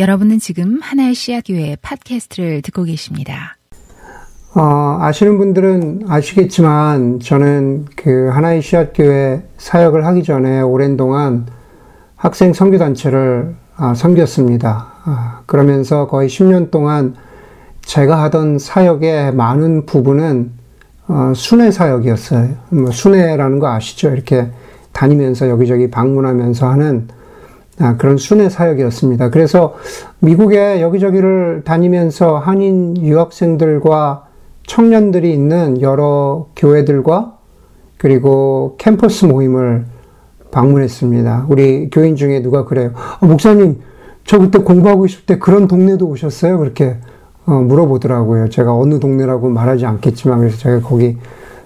여러분은 지금 하나의 씨앗교회 팟캐스트를 듣고 계십니다. 어, 아시는 분들은 아시겠지만 저는 그 하나의 씨앗교회 사역을 하기 전에 오랜 동안 학생 선교단체를 아, 섬겼습니다. 아, 그러면서 거의 10년 동안 제가 하던 사역의 많은 부분은 어, 순회 사역이었어요. 뭐 순회라는 거 아시죠? 이렇게 다니면서 여기저기 방문하면서 하는 아, 그런 순회 사역이었습니다. 그래서 미국의 여기저기를 다니면서 한인 유학생들과 청년들이 있는 여러 교회들과 그리고 캠퍼스 모임을 방문했습니다. 우리 교인 중에 누가 그래요. 어, 목사님, 저 그때 공부하고 있을 때 그런 동네도 오셨어요? 그렇게 어, 물어보더라고요. 제가 어느 동네라고 말하지 않겠지만 그래서 제가 거기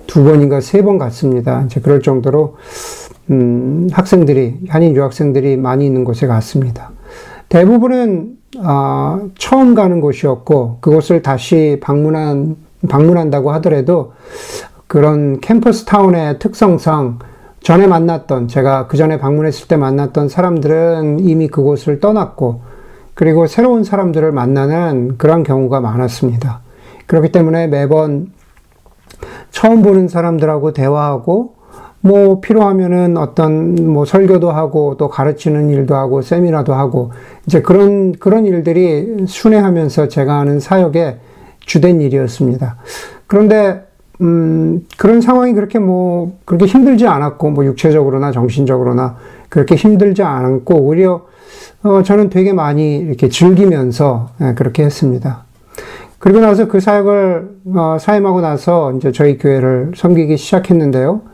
두 번인가 세 번 갔습니다. 이제 그럴 정도로 음, 학생들이 한인 유학생들이 많이 있는 곳에 갔습니다. 대부분은 어, 처음 가는 곳이었고 그곳을 다시 방문한 방문한다고 하더라도 그런 캠퍼스 타운의 특성상 전에 만났던 제가 그 전에 방문했을 때 만났던 사람들은 이미 그곳을 떠났고 그리고 새로운 사람들을 만나는 그런 경우가 많았습니다. 그렇기 때문에 매번 처음 보는 사람들하고 대화하고 뭐 필요하면은 어떤 뭐 설교도 하고 또 가르치는 일도 하고 세미나도 하고 이제 그런 그런 일들이 순회하면서 제가 하는 사역의 주된 일이었습니다. 그런데 음, 그런 상황이 그렇게 뭐 그렇게 힘들지 않았고 뭐 육체적으로나 정신적으로나 그렇게 힘들지 않았고 오히려 어, 저는 되게 많이 이렇게 즐기면서 예, 그렇게 했습니다. 그리고 나서 그 사역을 어, 사임하고 나서 이제 저희 교회를 섬기기 시작했는데요.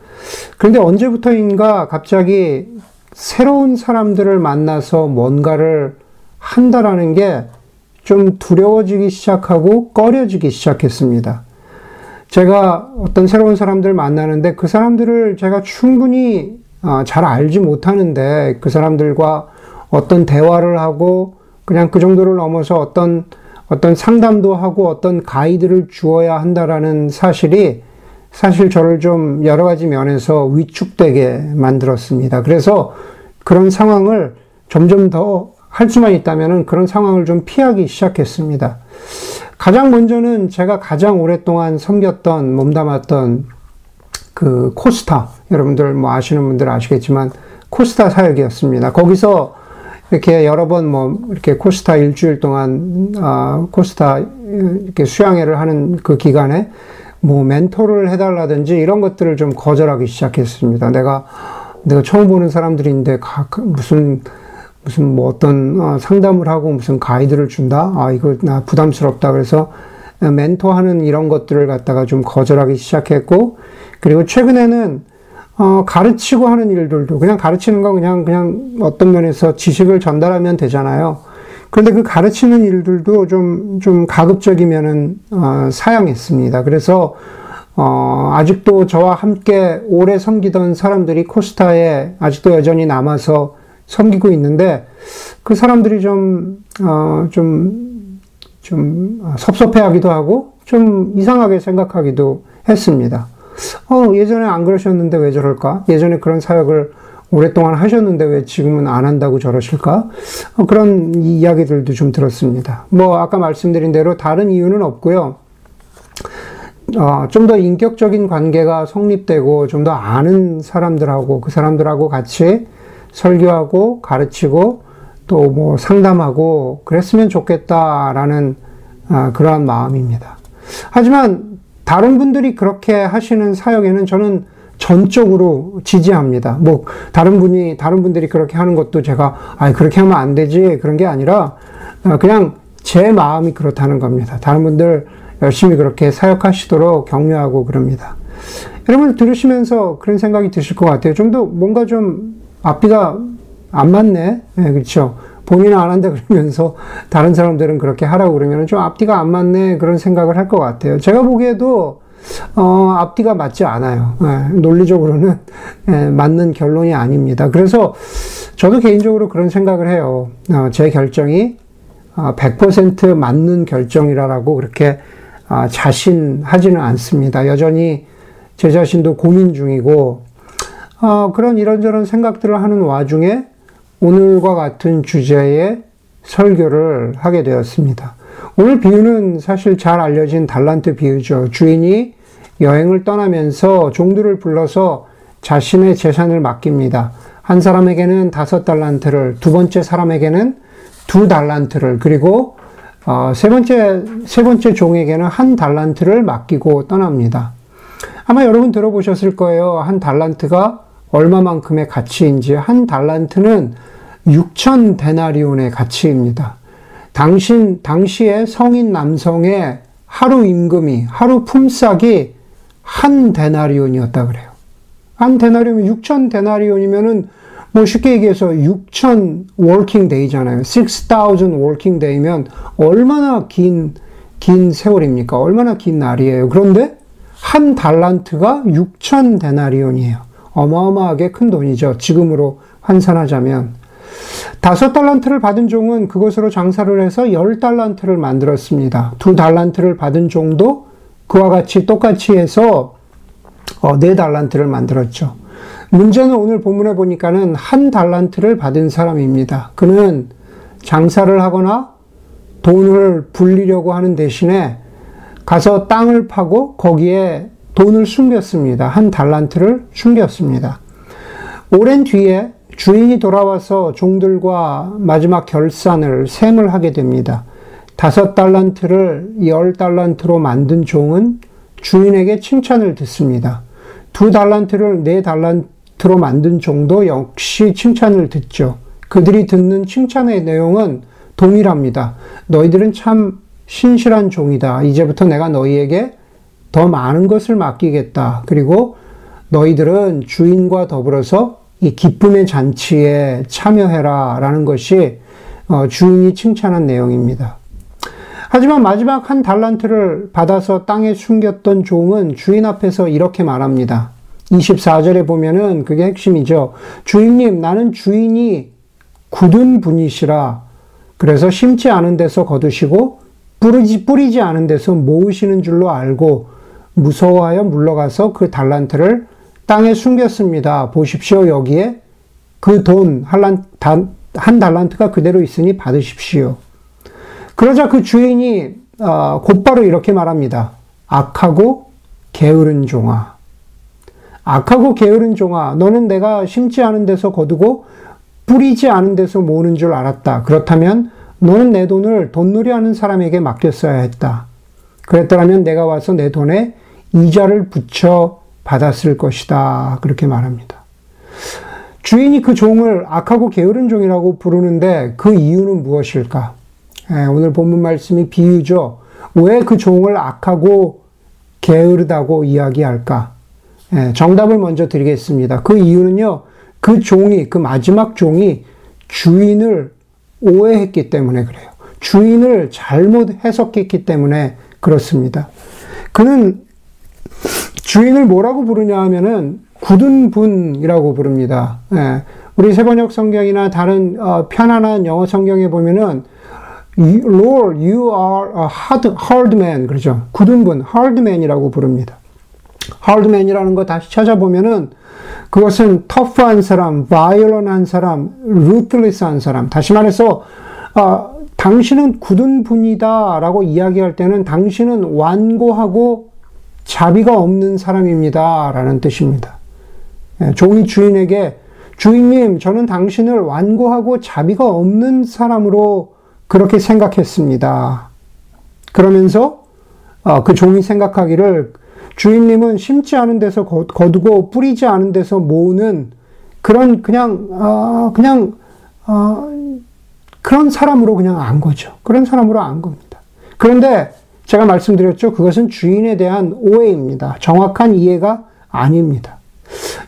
그런데 언제부터인가 갑자기 새로운 사람들을 만나서 뭔가를 한다라는 게 좀 두려워지기 시작하고 꺼려지기 시작했습니다. 제가 어떤 새로운 사람들 만나는데 그 사람들을 제가 충분히 아, 잘 알지 못하는데 그 사람들과 어떤 대화를 하고 그냥 그 정도를 넘어서 어떤 어떤 상담도 하고 어떤 가이드를 주어야 한다라는 사실이 사실 저를 좀 여러 가지 면에서 위축되게 만들었습니다. 그래서 그런 상황을 점점 더 할 수만 있다면 그런 상황을 좀 피하기 시작했습니다. 가장 먼저는 제가 가장 오랫동안 섬겼던, 몸담았던 그 코스타, 여러분들 뭐 아시는 분들 아시겠지만 코스타 사역이었습니다. 거기서 이렇게 여러 번 뭐 이렇게 코스타 일주일 동안 아 코스타 이렇게 수양회를 하는 그 기간에 뭐 멘토를 해달라든지 이런 것들을 좀 거절하기 시작했습니다. 내가 내가 처음 보는 사람들인데 무슨 무슨 뭐 어떤 어, 상담을 하고 무슨 가이드를 준다? 아 이거 나 부담스럽다. 그래서 멘토하는 이런 것들을 갖다가 좀 거절하기 시작했고 그리고 최근에는 어, 가르치고 하는 일들도 그냥 가르치는 거 그냥 그냥 어떤 면에서 지식을 전달하면 되잖아요. 그런데 그 가르치는 일들도 좀, 좀 가급적이면은, 어, 사양했습니다. 그래서, 어, 아직도 저와 함께 오래 섬기던 사람들이 코스타에 아직도 여전히 남아서 섬기고 있는데, 그 사람들이 좀, 어, 좀, 좀 섭섭해 하기도 하고, 좀 이상하게 생각하기도 했습니다. 어, 예전에 안 그러셨는데 왜 저럴까? 예전에 그런 사역을 오랫동안 하셨는데 왜 지금은 안 한다고 저러실까? 어, 그런 이야기들도 좀 들었습니다. 뭐, 아까 말씀드린 대로 다른 이유는 없고요. 어, 좀 더 인격적인 관계가 성립되고 좀 더 아는 사람들하고 그 사람들하고 같이 설교하고 가르치고 또 뭐 상담하고 그랬으면 좋겠다라는 아, 그러한 마음입니다. 하지만 다른 분들이 그렇게 하시는 사역에는 저는 전적으로 지지합니다. 뭐 다른 분이 다른 분들이 그렇게 하는 것도 제가 아 그렇게 하면 안 되지 그런 게 아니라 어, 그냥 제 마음이 그렇다는 겁니다. 다른 분들 열심히 그렇게 사역하시도록 격려하고 그럽니다. 여러분 들으시면서 그런 생각이 드실 것 같아요. 좀 더 뭔가 좀 앞뒤가 안 맞네. 네, 그렇죠. 본인은 안 한다 그러면서 다른 사람들은 그렇게 하라고 그러면 좀 앞뒤가 안 맞네 그런 생각을 할 것 같아요. 제가 보기에도 어, 앞뒤가 맞지 않아요. 예, 논리적으로는 예, 맞는 결론이 아닙니다. 그래서 저도 개인적으로 그런 생각을 해요. 어, 제 결정이 어, 100% 맞는 결정이라고 그렇게 어, 자신하지는 않습니다. 여전히 제 자신도 고민 중이고 어, 그런 이런저런 생각들을 하는 와중에 오늘과 같은 주제에 설교를 하게 되었습니다. 오늘 비유는 사실 잘 알려진 달란트 비유죠. 주인이 여행을 떠나면서 종들을 불러서 자신의 재산을 맡깁니다. 한 사람에게는 다섯 달란트를, 두 번째 사람에게는 두 달란트를, 그리고 어, 세 번째, 세 번째 종에게는 한 달란트를 맡기고 떠납니다. 아마 여러분 들어보셨을 거예요. 한 달란트가 얼마만큼의 가치인지. 한 달란트는 6천 데나리온의 가치입니다. 당신, 당시의 성인 남성의 하루 임금이, 하루 품삯이 한 데나리온이었다 그래요. 한 데나리온이면 6천 데나리온이면은 뭐 쉽게 얘기해서 6천 working day잖아요. 6,000 working day면 얼마나 긴, 긴 세월입니까? 얼마나 긴 날이에요. 그런데 한 달란트가 6천 데나리온이에요. 어마어마하게 큰 돈이죠. 지금으로 환산하자면. 다섯 달란트를 받은 종은 그것으로 장사를 해서 열 달란트를 만들었습니다. 두 달란트를 받은 종도 그와 같이 똑같이 해서 어, 네 달란트를 만들었죠. 문제는 오늘 본문에 보니까는 한 달란트를 받은 사람입니다. 그는 장사를 하거나 돈을 불리려고 하는 대신에 가서 땅을 파고 거기에 돈을 숨겼습니다. 한 달란트를 숨겼습니다. 오랜 뒤에 주인이 돌아와서 종들과 마지막 결산을 셈을 하게 됩니다. 다섯 달란트를 열 달란트로 만든 종은 주인에게 칭찬을 듣습니다. 두 달란트를 네 달란트로 만든 종도 역시 칭찬을 듣죠. 그들이 듣는 칭찬의 내용은 동일합니다. 너희들은 참 신실한 종이다. 이제부터 내가 너희에게 더 많은 것을 맡기겠다. 그리고 너희들은 주인과 더불어서 이 기쁨의 잔치에 참여해라. 라는 것이 어, 주인이 칭찬한 내용입니다. 하지만 마지막 한 달란트를 받아서 땅에 숨겼던 종은 주인 앞에서 이렇게 말합니다. 24절에 보면은 그게 핵심이죠. 주인님, 나는 주인이 굳은 분이시라. 그래서 심지 않은 데서 거두시고 뿌리지, 뿌리지 않은 데서 모으시는 줄로 알고 무서워하여 물러가서 그 달란트를 땅에 숨겼습니다. 보십시오. 여기에 그 돈, 한 달란트가 그대로 있으니 받으십시오. 그러자 그 주인이 어, 곧바로 이렇게 말합니다. 악하고 게으른 종아. 악하고 게으른 종아. 너는 내가 심지 않은 데서 거두고 뿌리지 않은 데서 모으는 줄 알았다. 그렇다면 너는 내 돈을 돈놀이 하는 사람에게 맡겼어야 했다. 그랬더라면 내가 와서 내 돈에 이자를 붙여 받았을 것이다. 그렇게 말합니다. 주인이 그 종을 악하고 게으른 종이라고 부르는데 그 이유는 무엇일까? 예, 오늘 본문 말씀이 비유죠. 왜 그 종을 악하고 게으르다고 이야기할까? 예, 정답을 먼저 드리겠습니다. 그 이유는요, 그 종이, 그 마지막 종이 주인을 오해했기 때문에 그래요. 주인을 잘못 해석했기 때문에 그렇습니다. 그는 주인을 뭐라고 부르냐 하면은 굳은 분이라고 부릅니다. 예, 우리 세번역 성경이나 다른 어, 편안한 영어 성경에 보면은 Lord, you are a hard, hard man. 그러죠. 굳은 분, hard man이라고 부릅니다. hard man이라는 거 다시 찾아보면은 그것은 tough한 사람, violent한 사람, ruthless한 사람. 다시 말해서, 아, 당신은 굳은 분이다 라고 이야기할 때는 당신은 완고하고 자비가 없는 사람입니다. 라는 뜻입니다. 예, 종이 주인에게 주인님, 저는 당신을 완고하고 자비가 없는 사람으로 그렇게 생각했습니다. 그러면서 어, 그 종이 생각하기를 주인님은 심지 않은 데서 거두고 뿌리지 않은 데서 모으는 그런 그냥 어, 그냥 어, 그런 사람으로 그냥 안 거죠. 그런 사람으로 안 겁니다. 그런데 제가 말씀드렸죠. 그것은 주인에 대한 오해입니다. 정확한 이해가 아닙니다.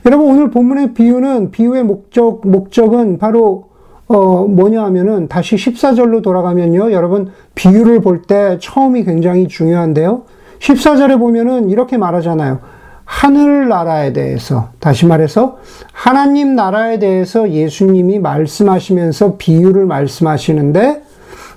여러분 오늘 본문의 비유는 비유의 목적 목적은 바로 어, 뭐냐 하면은 다시 14절로 돌아가면요. 여러분, 비유를 볼 때 처음이 굉장히 중요한데요. 14절에 보면은 이렇게 말하잖아요. 하늘 나라에 대해서, 다시 말해서 하나님 나라에 대해서 예수님이 말씀하시면서 비유를 말씀하시는데,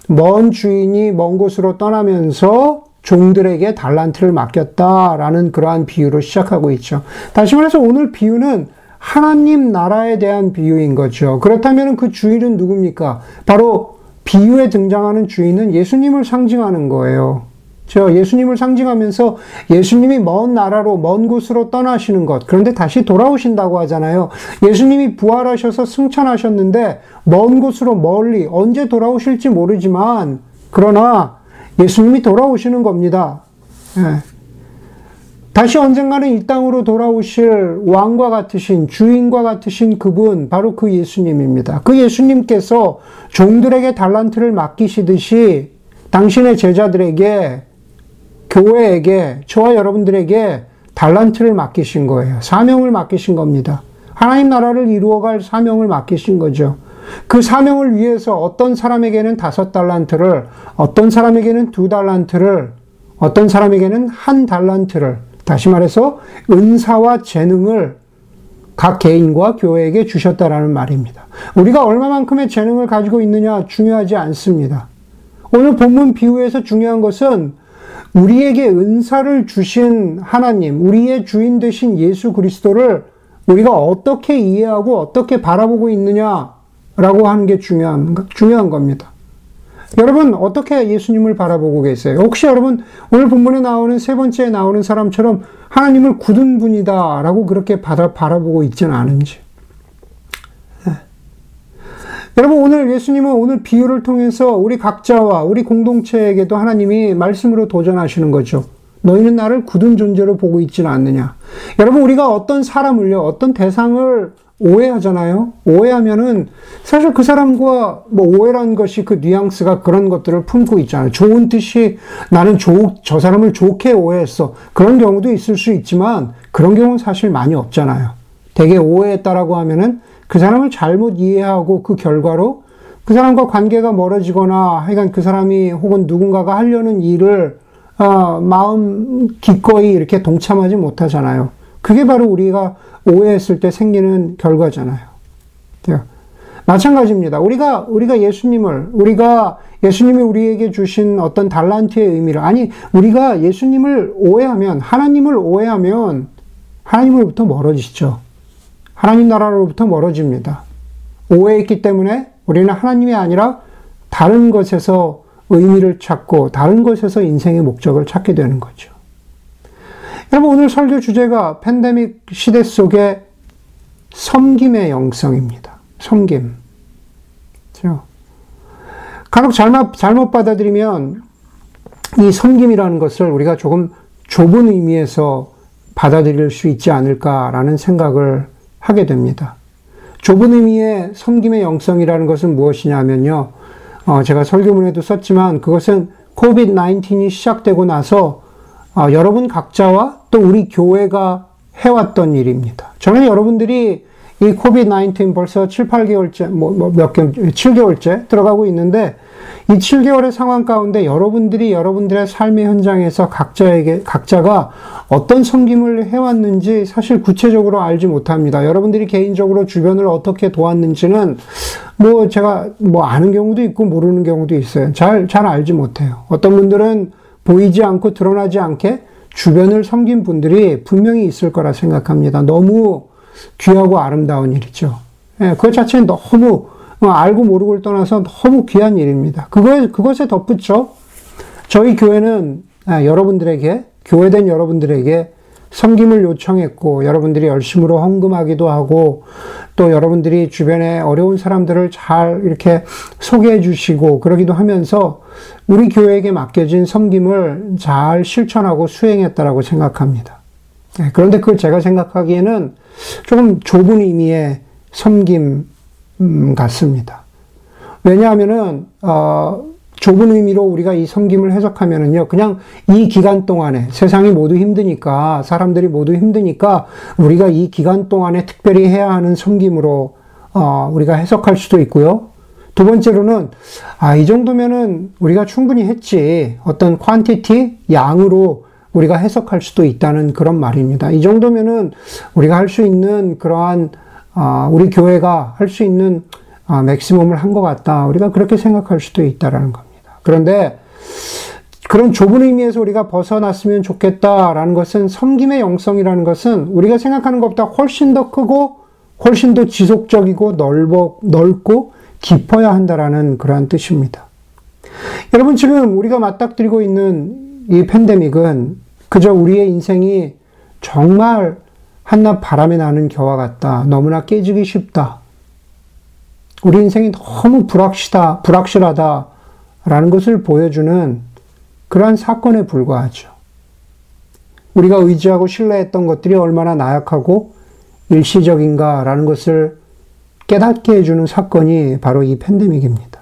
먼 주인이 먼 곳으로 떠나면서 종들에게 달란트를 맡겼다라는 그러한 비유로 시작하고 있죠. 다시 말해서 오늘 비유는 하나님 나라에 대한 비유인 거죠. 그렇다면 그 주인은 누굽니까? 바로 비유에 등장하는 주인은 예수님을 상징하는 거예요. 저 예수님을 상징하면서 예수님이 먼 나라로 먼 곳으로 떠나시는 것 그런데 다시 돌아오신다고 하잖아요. 예수님이 부활하셔서 승천하셨는데 먼 곳으로 멀리 언제 돌아오실지 모르지만 그러나 예수님이 돌아오시는 겁니다. 예. 다시 언젠가는 이 땅으로 돌아오실 왕과 같으신 주인과 같으신 그분 바로 그 예수님입니다. 그 예수님께서 종들에게 달란트를 맡기시듯이 당신의 제자들에게 교회에게 저와 여러분들에게 달란트를 맡기신 거예요. 사명을 맡기신 겁니다. 하나님 나라를 이루어갈 사명을 맡기신 거죠. 그 사명을 위해서 어떤 사람에게는 다섯 달란트를, 어떤 사람에게는 두 달란트를, 어떤 사람에게는 한 달란트를, 다시 말해서 은사와 재능을 각 개인과 교회에게 주셨다라는 말입니다. 우리가 얼마만큼의 재능을 가지고 있느냐 중요하지 않습니다. 오늘 본문 비유에서 중요한 것은 우리에게 은사를 주신 하나님, 우리의 주인 되신 예수 그리스도를 우리가 어떻게 이해하고 어떻게 바라보고 있느냐라고 하는 게 중요한, 중요한 겁니다. 여러분 어떻게 예수님을 바라보고 계세요? 혹시 여러분 오늘 본문에 나오는 세 번째에 나오는 사람처럼 하나님을 굳은 분이다라고 그렇게 바라, 바라보고 있지는 않은지. 네. 여러분 오늘 예수님은 오늘 비유를 통해서 우리 각자와 우리 공동체에게도 하나님이 말씀으로 도전하시는 거죠. 너희는 나를 굳은 존재로 보고 있지는 않느냐. 여러분 우리가 어떤 사람을요, 어떤 대상을 오해하잖아요. 오해하면은 사실 그 사람과 뭐 오해란 것이 그 뉘앙스가 그런 것들을 품고 있잖아요. 좋은 뜻이 나는 조, 저 사람을 좋게 오해했어. 그런 경우도 있을 수 있지만 그런 경우는 사실 많이 없잖아요. 되게 오해했다라고 하면은 그 사람을 잘못 이해하고 그 결과로 그 사람과 관계가 멀어지거나 하여간 그 사람이 혹은 누군가가 하려는 일을 어, 마음 기꺼이 이렇게 동참하지 못하잖아요. 그게 바로 우리가 오해했을 때 생기는 결과잖아요. 마찬가지입니다. 우리가, 우리가 예수님을, 우리가 예수님이 우리에게 주신 어떤 달란트의 의미를, 아니, 우리가 예수님을 오해하면, 하나님을 오해하면, 하나님으로부터 멀어지죠. 하나님 나라로부터 멀어집니다. 오해했기 때문에 우리는 하나님이 아니라 다른 것에서 의미를 찾고, 다른 것에서 인생의 목적을 찾게 되는 거죠. 여러분, 오늘 설교 주제가 팬데믹 시대 속에 섬김의 영성입니다. 섬김. 그렇죠? 간혹 잘못, 잘못 받아들이면 이 섬김이라는 것을 우리가 조금 좁은 의미에서 받아들일 수 있지 않을까라는 생각을 하게 됩니다. 좁은 의미의 섬김의 영성이라는 것은 무엇이냐면요. 어, 제가 설교문에도 썼지만 그것은 COVID-19이 시작되고 나서 어, 여러분 각자와 또 우리 교회가 해왔던 일입니다. 저는 여러분들이 이 코비드-19 벌써 7, 8개월째, 뭐, 뭐 몇 개, 7개월째 들어가고 있는데, 이 7개월의 상황 가운데 여러분들이 여러분들의 삶의 현장에서 각자에게, 각자가 어떤 섬김을 해왔는지 사실 구체적으로 알지 못합니다. 여러분들이 개인적으로 주변을 어떻게 도왔는지는 뭐 제가 뭐 아는 경우도 있고 모르는 경우도 있어요. 잘, 잘 알지 못해요. 어떤 분들은 보이지 않고 드러나지 않게 주변을 섬긴 분들이 분명히 있을 거라 생각합니다. 너무 귀하고 아름다운 일이죠. 예, 그 자체는 너무 어, 알고 모르고를 떠나서 너무 귀한 일입니다. 그거, 그것에 덧붙여 저희 교회는 아, 여러분들에게, 교회된 여러분들에게 섬김을 요청했고, 여러분들이 열심으로 헌금하기도 하고, 또 여러분들이 주변에 어려운 사람들을 잘 이렇게 소개해 주시고, 그러기도 하면서 우리 교회에게 맡겨진 섬김을 잘 실천하고 수행했다라고 생각합니다. 네, 그런데 그걸 제가 생각하기에는 조금 좁은 의미의 섬김 같습니다. 왜냐하면은, 어, 좁은 의미로 우리가 이 섬김을 해석하면은요, 그냥 이 기간 동안에 세상이 모두 힘드니까, 사람들이 모두 힘드니까, 우리가 이 기간 동안에 특별히 해야 하는 섬김으로, 어, 우리가 해석할 수도 있고요. 두 번째로는, 아, 이 정도면은 우리가 충분히 했지. 어떤 퀀티티, 양으로 우리가 해석할 수도 있다는 그런 말입니다. 이 정도면은 우리가 할 수 있는 그러한, 어, 우리 교회가 할 수 있는 아, 맥시멈을 한 것 같다. 우리가 그렇게 생각할 수도 있다라는 겁니다. 그런데 그런 좁은 의미에서 우리가 벗어났으면 좋겠다라는 것은 섬김의 영성이라는 것은 우리가 생각하는 것보다 훨씬 더 크고 훨씬 더 지속적이고 넓어, 넓고 깊어야 한다라는 그러한 뜻입니다. 여러분 지금 우리가 맞닥뜨리고 있는 이 팬데믹은 그저 우리의 인생이 정말 한낮 바람에 나는 겨와 같다. 너무나 깨지기 쉽다. 우리 인생이 너무 불확실하다, 불확실하다 라는 것을 보여주는 그러한 사건에 불과하죠. 우리가 의지하고 신뢰했던 것들이 얼마나 나약하고 일시적인가라는 것을 깨닫게 해주는 사건이 바로 이 팬데믹입니다.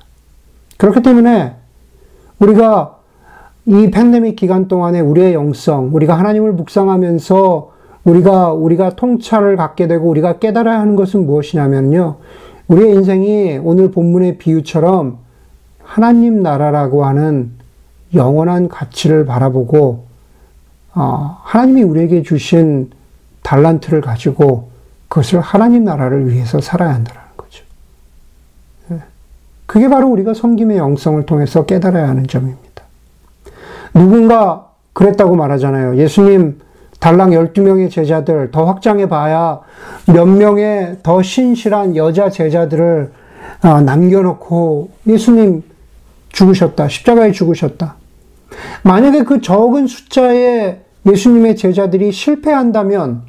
그렇기 때문에 우리가 이 팬데믹 기간 동안에 우리의 영성, 우리가 하나님을 묵상하면서 우리가, 우리가 통찰을 갖게 되고 우리가 깨달아야 하는 것은 무엇이냐면요. 우리의 인생이 오늘 본문의 비유처럼 하나님 나라라고 하는 영원한 가치를 바라보고, 어, 하나님이 우리에게 주신 달란트를 가지고 그것을 하나님 나라를 위해서 살아야 한다는 거죠. 예. 그게 바로 우리가 섬김의 영성을 통해서 깨달아야 하는 점입니다. 누군가 그랬다고 말하잖아요. 예수님 달랑 12명의 제자들 더 확장해 봐야 몇 명의 더 신실한 여자 제자들을 어, 남겨놓고 예수님 죽으셨다. 십자가에 죽으셨다. 만약에 그 적은 숫자의 예수님의 제자들이 실패한다면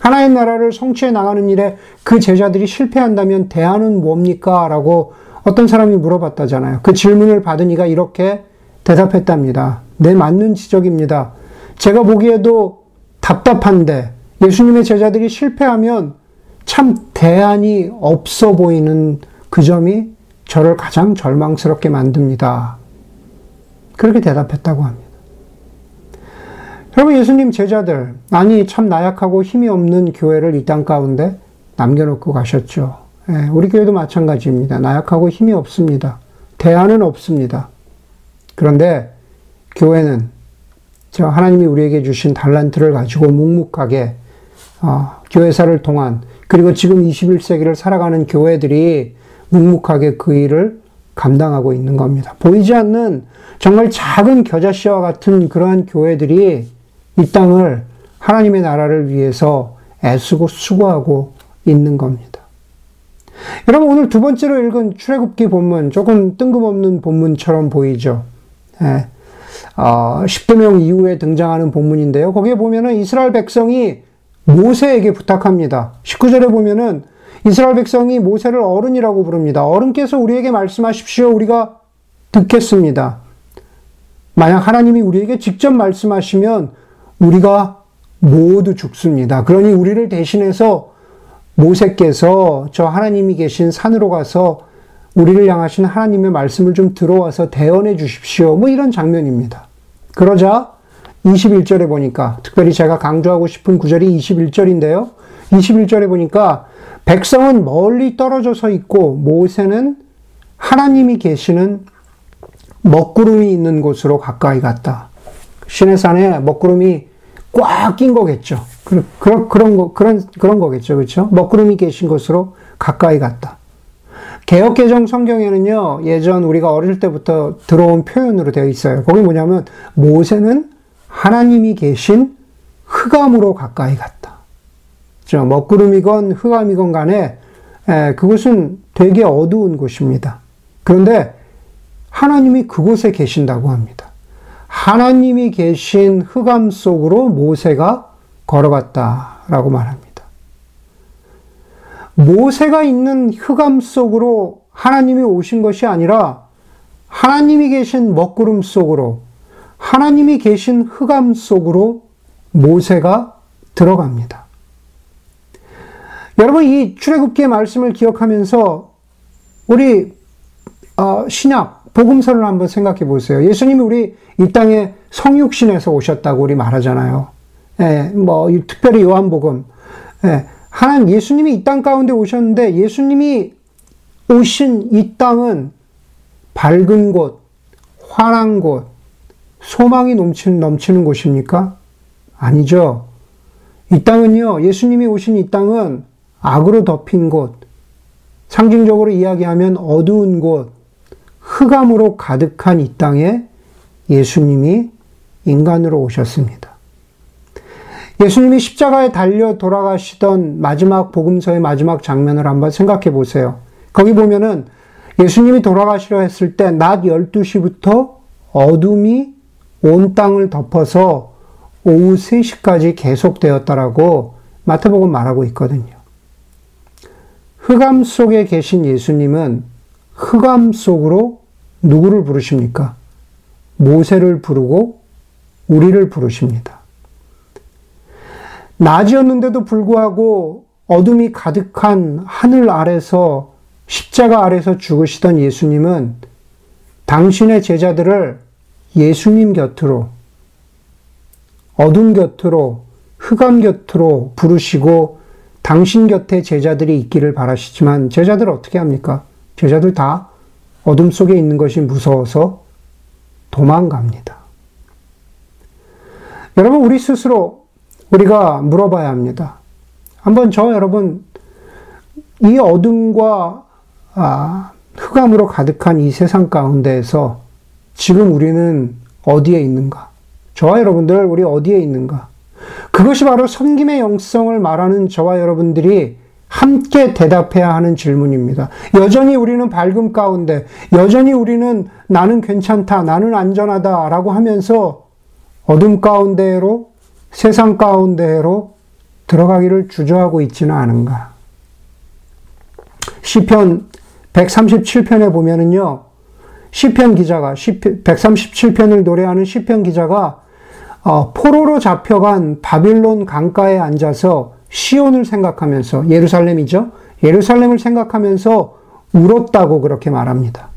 하나의 나라를 성취해 나가는 일에 그 제자들이 실패한다면 대안은 뭡니까? 라고 어떤 사람이 물어봤다잖아요. 그 질문을 받은 이가 이렇게 대답했답니다. 네, 맞는 지적입니다. 제가 보기에도 답답한데 예수님의 제자들이 실패하면 참 대안이 없어 보이는 그 점이 저를 가장 절망스럽게 만듭니다. 그렇게 대답했다고 합니다. 여러분, 예수님 제자들, 아니, 참 나약하고 힘이 없는 교회를 이 땅 가운데 남겨놓고 가셨죠. 예, 우리 교회도 마찬가지입니다. 나약하고 힘이 없습니다. 대안은 없습니다. 그런데 교회는 저 하나님이 우리에게 주신 달란트를 가지고 묵묵하게 어, 교회사를 통한 그리고 지금 21세기를 살아가는 교회들이 묵묵하게 그 일을 감당하고 있는 겁니다. 보이지 않는 정말 작은 겨자씨와 같은 그러한 교회들이 이 땅을 하나님의 나라를 위해서 애쓰고 수고하고 있는 겁니다. 여러분 오늘 두 번째로 읽은 출애굽기 본문 조금 뜬금없는 본문처럼 보이죠. 예. 어, 10대명 이후에 등장하는 본문인데요. 거기에 보면은 이스라엘 백성이 모세에게 부탁합니다. 19절에 보면은 이스라엘 백성이 모세를 어른이라고 부릅니다. 어른께서 우리에게 말씀하십시오. 우리가 듣겠습니다. 만약 하나님이 우리에게 직접 말씀하시면 우리가 모두 죽습니다. 그러니 우리를 대신해서 모세께서 저 하나님이 계신 산으로 가서 우리를 향하신 하나님의 말씀을 좀 들어와서 대언해 주십시오. 뭐 이런 장면입니다. 그러자 21절에 보니까 특별히 제가 강조하고 싶은 구절이 21절인데요. 21절에 보니까 백성은 멀리 떨어져서 있고 모세는 하나님이 계시는 먹구름이 있는 곳으로 가까이 갔다. 시내산에 먹구름이 꽉 낀 거겠죠. 그런, 그런, 거, 그런, 그런 거겠죠. 그렇죠? 먹구름이 계신 곳으로 가까이 갔다. 개혁개정 성경에는요, 예전 우리가 어릴 때부터 들어온 표현으로 되어 있어요. 거기 뭐냐면, 모세는 하나님이 계신 흑암으로 가까이 갔다. 저 먹구름이건 흑암이건 간에, 에, 그곳은 되게 어두운 곳입니다. 그런데 하나님이 그곳에 계신다고 합니다. 하나님이 계신 흑암 속으로 모세가 걸어갔다라고 말합니다. 모세가 있는 흑암 속으로 하나님이 오신 것이 아니라 하나님이 계신 먹구름 속으로 하나님이 계신 흑암 속으로 모세가 들어갑니다. 여러분 이 출애굽기의 말씀을 기억하면서 우리 어, 신약 복음서를 한번 생각해 보세요. 예수님이 우리 이 땅에 성육신에서 오셨다고 우리 말하잖아요. 예, 뭐 특별히 요한복음 예, 하나님 예수님이 이 땅 가운데 오셨는데 예수님이 오신 이 땅은 밝은 곳, 환한 곳, 소망이 넘치는, 넘치는 곳입니까? 아니죠. 이 땅은요, 예수님이 오신 이 땅은 악으로 덮인 곳, 상징적으로 이야기하면 어두운 곳, 흑암으로 가득한 이 땅에 예수님이 인간으로 오셨습니다. 예수님이 십자가에 달려 돌아가시던 마지막 복음서의 마지막 장면을 한번 생각해 보세요. 거기 보면은 예수님이 돌아가시려 했을 때 낮 12시부터 어둠이 온 땅을 덮어서 오후 3시까지 계속되었다라고 마태복음 말하고 있거든요. 흑암 속에 계신 예수님은 흑암 속으로 누구를 부르십니까? 모세를 부르고 우리를 부르십니다. 낮이었는데도 불구하고 어둠이 가득한 하늘 아래서 십자가 아래서 죽으시던 예수님은 당신의 제자들을 예수님 곁으로 어둠 곁으로 흑암 곁으로 부르시고 당신 곁에 제자들이 있기를 바라시지만 제자들 어떻게 합니까? 제자들 다 어둠 속에 있는 것이 무서워서 도망갑니다. 여러분, 우리 스스로 우리가 물어봐야 합니다. 한번 저 여러분, 이 어둠과 아, 흑암으로 가득한 이 세상 가운데에서 지금 우리는 어디에 있는가? 저와 여러분들, 우리 어디에 있는가? 그것이 바로 섬김의 영성을 말하는 저와 여러분들이 함께 대답해야 하는 질문입니다. 여전히 우리는 밝음 가운데, 여전히 우리는 나는 괜찮다, 나는 안전하다 라고 하면서 어둠 가운데로, 세상 가운데로 들어가기를 주저하고 있지는 않은가. 시편 137편에 보면은요, 시편 기자가, 137편을 노래하는 시편 기자가 어, 포로로 잡혀간 바빌론 강가에 앉아서 시온을 생각하면서 예루살렘이죠. 예루살렘을 생각하면서 울었다고 그렇게 말합니다.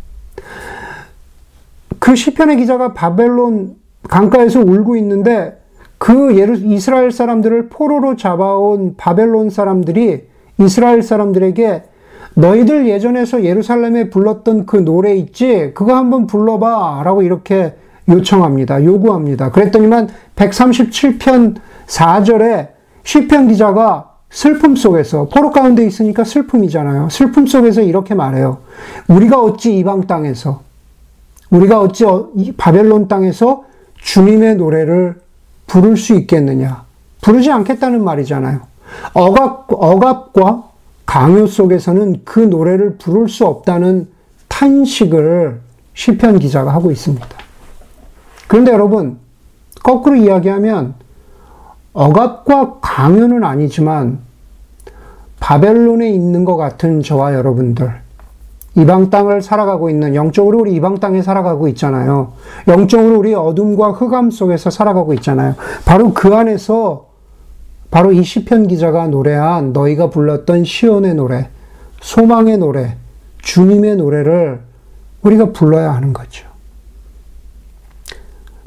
그 시편의 기자가 바벨론 강가에서 울고 있는데 그 예루, 이스라엘 사람들을 포로로 잡아온 바벨론 사람들이 이스라엘 사람들에게 너희들 예전에서 예루살렘에 불렀던 그 노래 있지? 그거 한번 불러봐. 라고 이렇게 요청합니다. 요구합니다. 그랬더니만 137편 4절에 시편 기자가 슬픔 속에서 포로 가운데 있으니까 슬픔이잖아요. 슬픔 속에서 이렇게 말해요. 우리가 어찌 이방 땅에서 우리가 어찌 어, 바벨론 땅에서 주님의 노래를 부를 수 있겠느냐? 부르지 않겠다는 말이잖아요. 억압, 억압과 강요 속에서는 그 노래를 부를 수 없다는 탄식을 시편 기자가 하고 있습니다. 그런데 여러분, 거꾸로 이야기하면 억압과 강요는 아니지만 바벨론에 있는 것 같은 저와 여러분들, 이방 땅을 살아가고 있는 영적으로 우리 이방 땅에 살아가고 있잖아요. 영적으로 우리 어둠과 흑암 속에서 살아가고 있잖아요. 바로 그 안에서 바로 이 시편 기자가 노래한 너희가 불렀던 시온의 노래, 소망의 노래, 주님의 노래를 우리가 불러야 하는 거죠.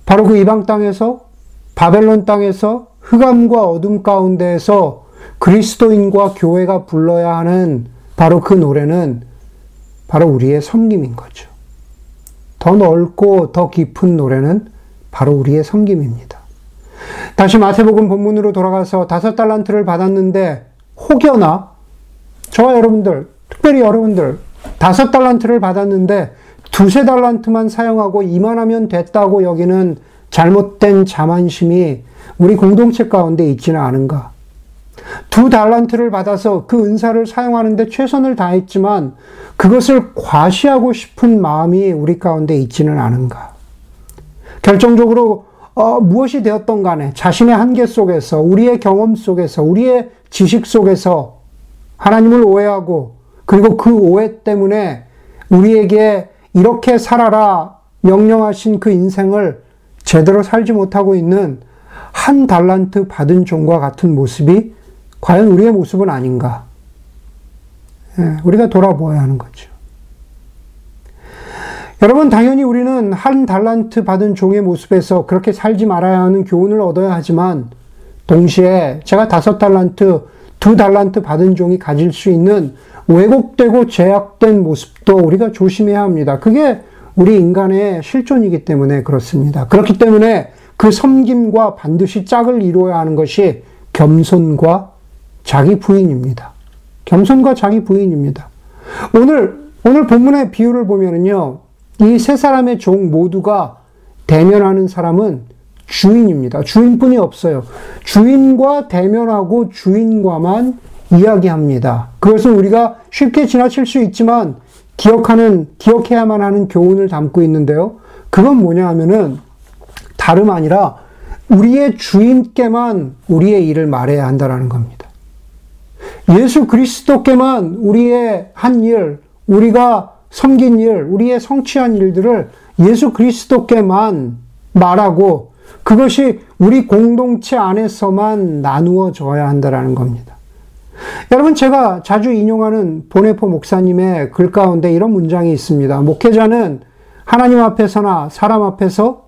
바로 그 이방 땅에서 바벨론 땅에서 흑암과 어둠 가운데에서 그리스도인과 교회가 불러야 하는 바로 그 노래는 바로 우리의 섬김인 거죠. 더 넓고 더 깊은 노래는 바로 우리의 섬김입니다. 다시 마태복음 본문으로 돌아가서 다섯 달란트를 받았는데 혹여나 저와 여러분들, 특별히 여러분들 다섯 달란트를 받았는데 두세 달란트만 사용하고 이만하면 됐다고 여기는 잘못된 자만심이 우리 공동체 가운데 있지는 않은가? 두 달란트를 받아서 그 은사를 사용하는데 최선을 다했지만 그것을 과시하고 싶은 마음이 우리 가운데 있지는 않은가? 결정적으로 어, 무엇이 되었던 간에 자신의 한계 속에서 우리의 경험 속에서 우리의 지식 속에서 하나님을 오해하고 그리고 그 오해 때문에 우리에게 이렇게 살아라 명령하신 그 인생을 제대로 살지 못하고 있는 한 달란트 받은 종과 같은 모습이 과연 우리의 모습은 아닌가? 예, 우리가 돌아보아야 하는 거죠. 여러분, 당연히 우리는 한 달란트 받은 종의 모습에서 그렇게 살지 말아야 하는 교훈을 얻어야 하지만, 동시에 제가 다섯 달란트, 두 달란트 받은 종이 가질 수 있는 왜곡되고 제약된 모습도 우리가 조심해야 합니다. 그게 우리 인간의 실존이기 때문에 그렇습니다. 그렇기 때문에 그 섬김과 반드시 짝을 이루어야 하는 것이 겸손과 자기 부인입니다. 겸손과 자기 부인입니다. 오늘, 오늘 본문의 비유를 보면은요, 이 세 사람의 종 모두가 대면하는 사람은 주인입니다. 주인뿐이 없어요. 주인과 대면하고 주인과만 이야기합니다. 그것은 우리가 쉽게 지나칠 수 있지만 기억하는, 기억해야만 하는 교훈을 담고 있는데요. 그건 뭐냐 하면은 다름 아니라 우리의 주인께만 우리의 일을 말해야 한다라는 겁니다. 예수 그리스도께만 우리의 한 일, 우리가 섬긴 일, 우리의 성취한 일들을 예수 그리스도께만 말하고 그것이 우리 공동체 안에서만 나누어져야 한다라는 겁니다. 여러분, 제가 자주 인용하는 보네포 목사님의 글 가운데 이런 문장이 있습니다. 목회자는 하나님 앞에서나 사람 앞에서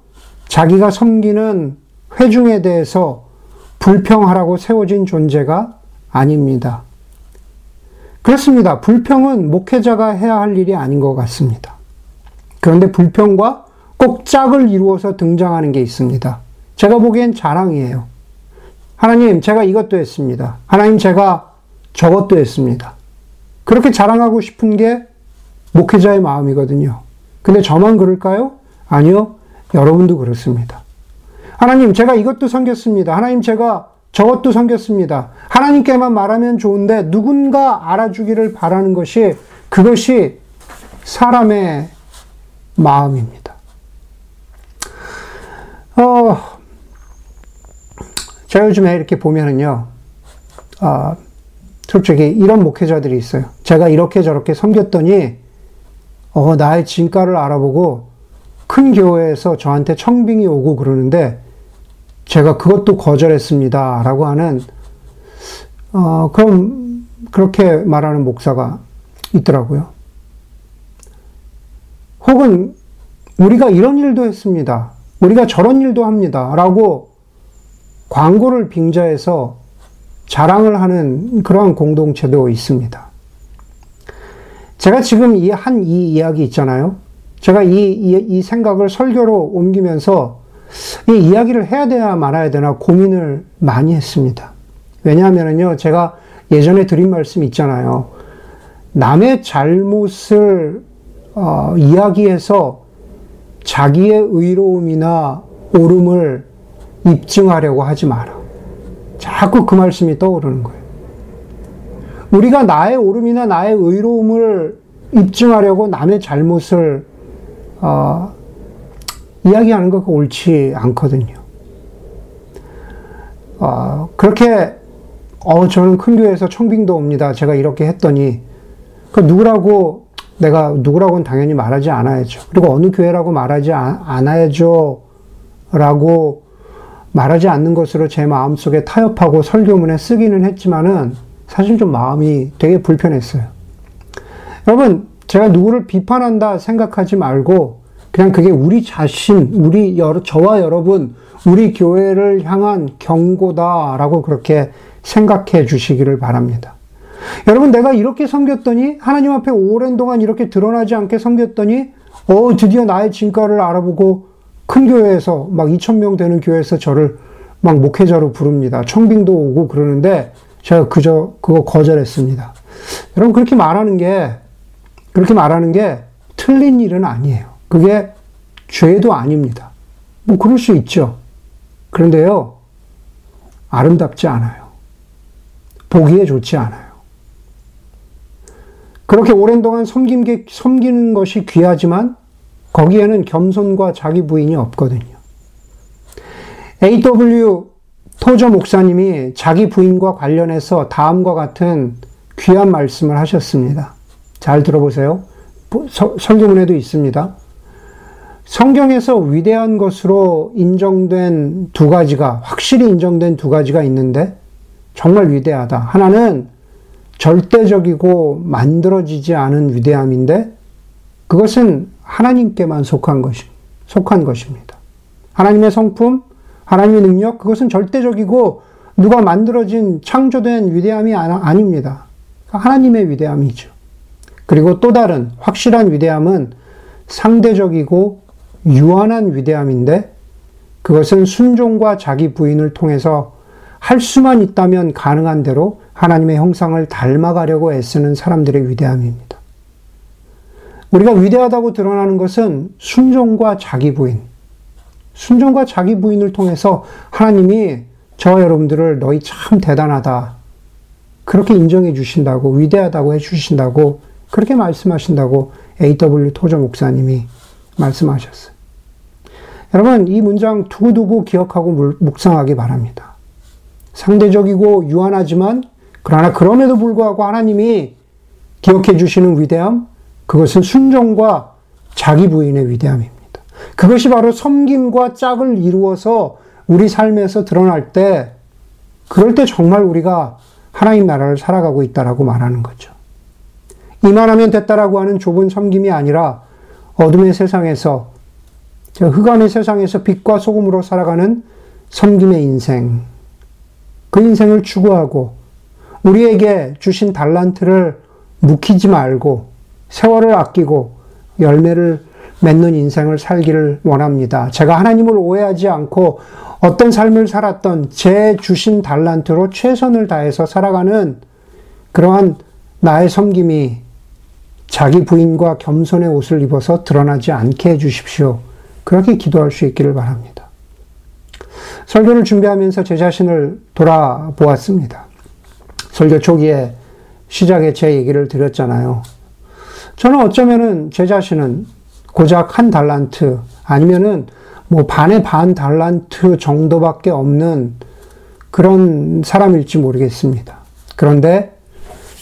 자기가 섬기는 회중에 대해서 불평하라고 세워진 존재가 아닙니다. 그렇습니다. 불평은 목회자가 해야 할 일이 아닌 것 같습니다. 그런데 불평과 꼭 짝을 이루어서 등장하는 게 있습니다. 제가 보기엔 자랑이에요. 하나님, 제가 이것도 했습니다. 하나님, 제가 저것도 했습니다. 그렇게 자랑하고 싶은 게 목회자의 마음이거든요. 근데 저만 그럴까요? 아니요. 여러분도 그렇습니다. 하나님, 제가 이것도 섬겼습니다. 하나님, 제가 저것도 섬겼습니다. 하나님께만 말하면 좋은데 누군가 알아주기를 바라는 것이 그것이 사람의 마음입니다. 어, 제가 요즘에 이렇게 보면은요, 어, 솔직히 이런 목회자들이 있어요. 제가 이렇게 저렇게 섬겼더니, 어, 나의 진가를 알아보고 큰 교회에서 저한테 청빙이 오고 그러는데, 제가 그것도 거절했습니다. 라고 하는, 어, 그럼, 그렇게 말하는 목사가 있더라고요. 혹은, 우리가 이런 일도 했습니다. 우리가 저런 일도 합니다. 라고 광고를 빙자해서 자랑을 하는 그러한 공동체도 있습니다. 제가 지금 이 한이 이야기 있잖아요. 제가 이, 이, 이 생각을 설교로 옮기면서 이 이야기를 해야 되나 말아야 되나 고민을 많이 했습니다. 왜냐하면요, 제가 예전에 드린 말씀 있잖아요. 남의 잘못을 어, 이야기해서 자기의 의로움이나 옳음을 입증하려고 하지 마라. 자꾸 그 말씀이 떠오르는 거예요. 우리가 나의 옳음이나 나의 의로움을 입증하려고 남의 잘못을 어, 이야기하는 것 옳지 않거든요. 어, 그렇게 어 저는 큰 교회에서 청빙도 옵니다. 제가 이렇게 했더니 그 누구라고 내가 누구라고는 당연히 말하지 않아야죠. 그리고 어느 교회라고 말하지 않아야죠. 라고 말하지 않는 것으로 제 마음 속에 타협하고 설교문에 쓰기는 했지만은 사실 좀 마음이 되게 불편했어요. 여러분, 제가 누구를 비판한다 생각하지 말고 그냥 그게 우리 자신, 우리 여러, 저와 여러분, 우리 교회를 향한 경고다라고 그렇게 생각해 주시기를 바랍니다. 여러분, 내가 이렇게 섬겼더니, 하나님 앞에 오랜 동안 이렇게 드러나지 않게 섬겼더니, 어, 드디어 나의 진가를 알아보고 큰 교회에서, 막 2천명 되는 교회에서 저를 막 목회자로 부릅니다. 청빙도 오고 그러는데, 제가 그저, 그거 거절했습니다. 여러분, 그렇게 말하는 게, 그렇게 말하는 게 틀린 일은 아니에요. 그게 죄도 아닙니다. 뭐, 그럴 수 있죠. 그런데요, 아름답지 않아요. 보기에 좋지 않아요. 그렇게 오랜 동안 섬긴 게, 섬기는 것이 귀하지만 거기에는 겸손과 자기 부인이 없거든요. A.W. 토저 목사님이 자기 부인과 관련해서 다음과 같은 귀한 말씀을 하셨습니다. 잘 들어보세요. 설교문에도 있습니다. 성경에서 위대한 것으로 인정된 두 가지가, 확실히 인정된 두 가지가 있는데, 정말 위대하다. 하나는 절대적이고 만들어지지 않은 위대함인데 그것은 하나님께만 속한 것이 속한 것입니다. 하나님의 성품, 하나님의 능력 그것은 절대적이고 누가 만들어진 창조된 위대함이 아닙니다. 하나님의 위대함이죠. 그리고 또 다른 확실한 위대함은 상대적이고 유한한 위대함인데 그것은 순종과 자기 부인을 통해서 할 수만 있다면 가능한 대로 하나님의 형상을 닮아가려고 애쓰는 사람들의 위대함입니다. 우리가 위대하다고 드러나는 것은 순종과 자기 부인, 순종과 자기 부인을 통해서 하나님이 저와 여러분들을 너희 참 대단하다. 그렇게 인정해 주신다고, 위대하다고 해 주신다고 그렇게 말씀하신다고 A.W. 토저 목사님이 말씀하셨어요. 여러분, 이 문장 두고두고 기억하고 묵상하기 바랍니다. 상대적이고 유한하지만, 그러나 그럼에도 불구하고 하나님이 기억해 주시는 위대함, 그것은 순종과 자기 부인의 위대함입니다. 그것이 바로 섬김과 짝을 이루어서 우리 삶에서 드러날 때, 그럴 때 정말 우리가 하나님 나라를 살아가고 있다라고 말하는 거죠. 이만하면 됐다라고 하는 좁은 섬김이 아니라 어둠의 세상에서 흑암의 세상에서 빛과 소금으로 살아가는 섬김의 인생. 그 인생을 추구하고 우리에게 주신 달란트를 묵히지 말고 세월을 아끼고 열매를 맺는 인생을 살기를 원합니다. 제가 하나님을 오해하지 않고 어떤 삶을 살았던 제 주신 달란트로 최선을 다해서 살아가는 그러한 나의 섬김이 자기 부인과 겸손의 옷을 입어서 드러나지 않게 해주십시오. 그렇게 기도할 수 있기를 바랍니다. 설교를 준비하면서 제 자신을 돌아보았습니다. 설교 초기에 시작에 제 얘기를 드렸잖아요. 저는 어쩌면은 제 자신은 고작 한 달란트 아니면은 뭐 반의 반 달란트 정도밖에 없는 그런 사람일지 모르겠습니다. 그런데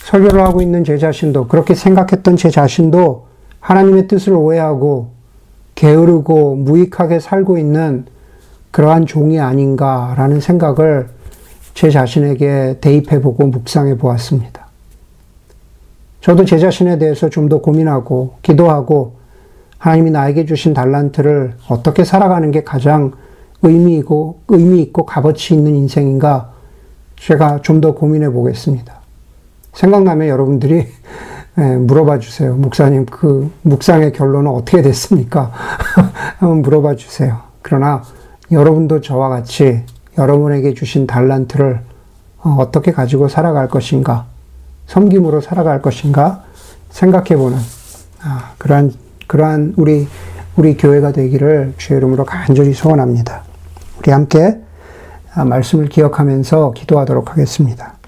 설교를 하고 있는 제 자신도 그렇게 생각했던 제 자신도 하나님의 뜻을 오해하고 게으르고 무익하게 살고 있는 그러한 종이 아닌가라는 생각을 제 자신에게 대입해 보고 묵상해 보았습니다. 저도 제 자신에 대해서 좀 더 고민하고 기도하고 하나님이 나에게 주신 달란트를 어떻게 살아가는 게 가장 의미 있고, 의미 있고 값어치 있는 인생인가 제가 좀 더 고민해 보겠습니다. 생각나면 여러분들이 예, 물어봐 주세요. 목사님, 그 묵상의 결론은 어떻게 됐습니까? 한번 물어봐 주세요. 그러나 여러분도 저와 같이 여러분에게 주신 달란트를 어, 어떻게 가지고 살아갈 것인가, 섬김으로 살아갈 것인가 생각해 보는 아, 그러한 그러한 우리 우리 교회가 되기를 주의 이름으로 간절히 소원합니다. 우리 함께 아, 말씀을 기억하면서 기도하도록 하겠습니다.